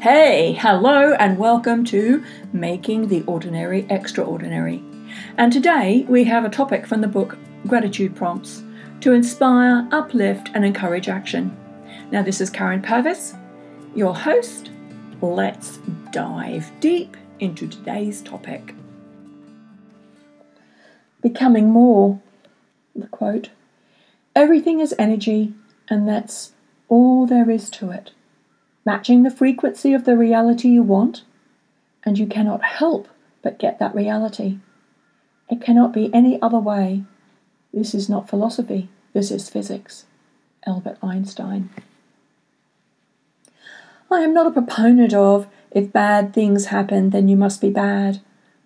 Hey, hello, and welcome to Making the Ordinary Extraordinary. And today we have a topic from the book Gratitude Prompts to inspire, uplift, and encourage action. Now, this is Karen Purvis, your host. Let's dive deep into today's topic. Becoming more, the quote, everything is energy, and that's all there is to it. Matching the frequency of the reality you want, and you cannot help but get that reality. It cannot be any other way. This is not philosophy, this is physics. Albert Einstein. I am not a proponent of if bad things happen, then you must be bad.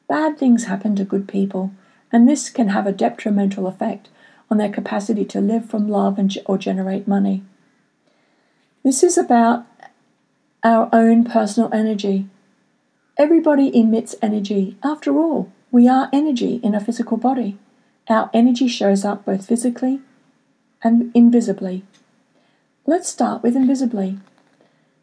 Bad things happen to good people, and this can have a detrimental effect on their capacity to live from love and, or generate money. This is about our own personal energy. Everybody emits energy. After all, we are energy in a physical body. Our energy shows up both physically and invisibly. Let's start with invisibly.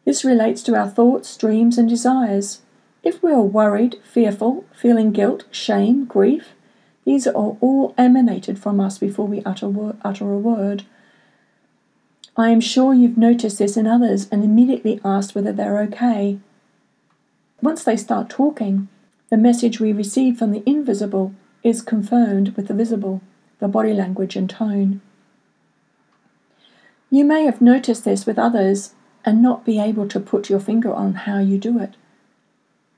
This relates to our thoughts, dreams, and desires. If we are worried, fearful, feeling guilt, shame, grief, these are all emanated from us before we utter, utter a word. I am sure you've noticed this in others and immediately asked whether they're okay. Once they start talking, the message we receive from the invisible is confirmed with the visible, the body language and tone. You may have noticed this with others and not be able to put your finger on how you do it.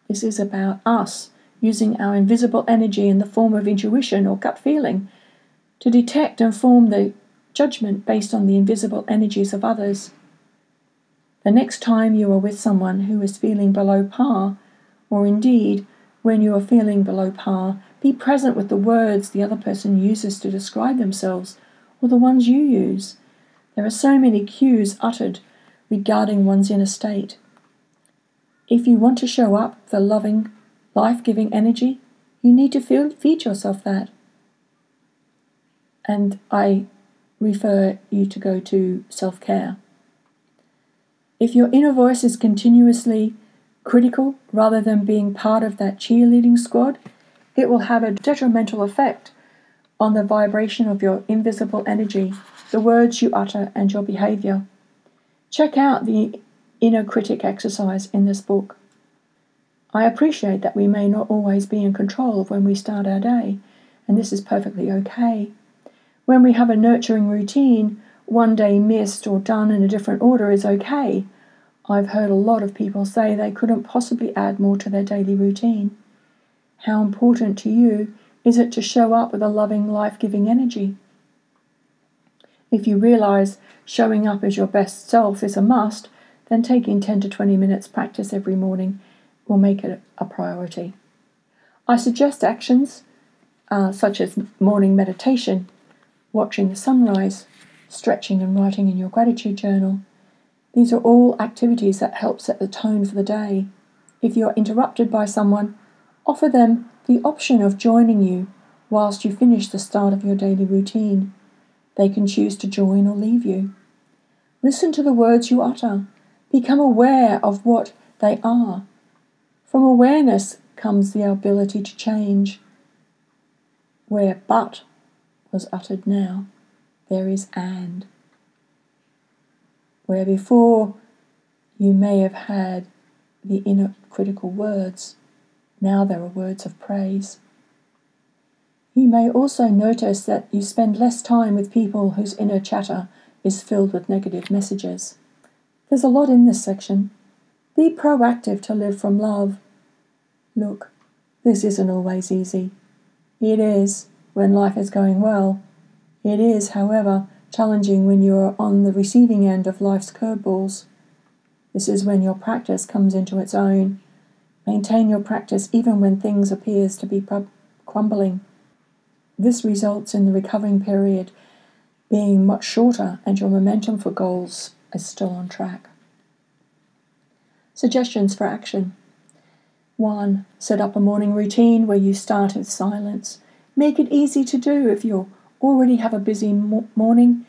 This is about us using our invisible energy in the form of intuition or gut feeling to detect and form the judgment based on the invisible energies of others. The next time you are with someone who is feeling below par, or indeed when you are feeling below par, be present with the words the other person uses to describe themselves or the ones you use. There are so many cues uttered regarding one's inner state. If you want to show up the loving, life giving energy, you need to feel, feed yourself that. And I refer you to go to self care. If your inner voice is continuously critical rather than being part of that cheerleading squad, it will have a detrimental effect on the vibration of your invisible energy, the words you utter, and your behavior. Check out the inner critic exercise in this book. I appreciate that we may not always be in control of when we start our day, and this is perfectly okay. When we have a nurturing routine, one day missed or done in a different order is okay. I've heard a lot of people say they couldn't possibly add more to their daily routine. How important to you is it to show up with a loving, life giving energy? If you realize showing up as your best self is a must, then taking 10 to 20 minutes practice every morning will make it a priority. I suggest actions uh, such as morning meditation watching the sunrise, stretching and writing in your gratitude journal. These are all activities that help set the tone for the day. If you are interrupted by someone, offer them the option of joining you whilst you finish the start of your daily routine. They can choose to join or leave you. Listen to the words you utter. Become aware of what they are. From awareness comes the ability to change. Where but was uttered now, there is and. Where before you may have had the inner critical words, now there are words of praise. You may also notice that you spend less time with people whose inner chatter is filled with negative messages. There's a lot in this section. Be proactive to live from love. Look, this isn't always easy. It is when life is going well. It is, however, challenging when you are on the receiving end of life's curveballs. This is when your practice comes into its own. Maintain your practice even when things appears to be crumbling. This results in the recovering period being much shorter and your momentum for goals is still on track. Suggestions for action 1. Set up a morning routine where you start with silence. Make it easy to do if you already have a busy morning.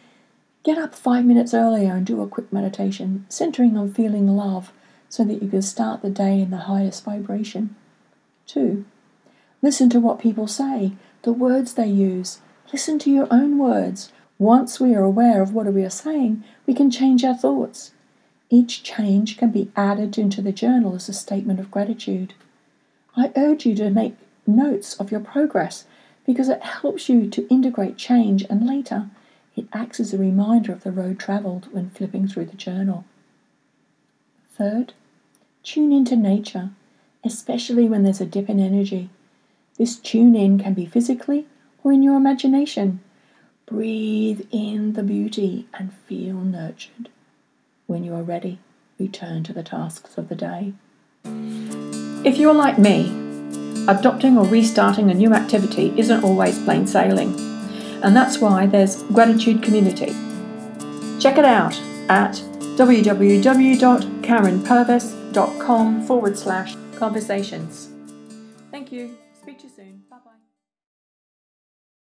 Get up five minutes earlier and do a quick meditation, centering on feeling love, so that you can start the day in the highest vibration. 2. Listen to what people say, the words they use. Listen to your own words. Once we are aware of what we are saying, we can change our thoughts. Each change can be added into the journal as a statement of gratitude. I urge you to make notes of your progress because it helps you to integrate change and later it acts as a reminder of the road travelled when flipping through the journal. Third, tune into nature, especially when there's a dip in energy. This tune in can be physically or in your imagination. Breathe in the beauty and feel nurtured. When you are ready, return to the tasks of the day. If you're like me, adopting or restarting a new activity isn't always plain sailing, and that's why there's Gratitude Community. Check it out at www.karenpurvis.com forward slash conversations. Thank you. Speak to you soon. Bye bye.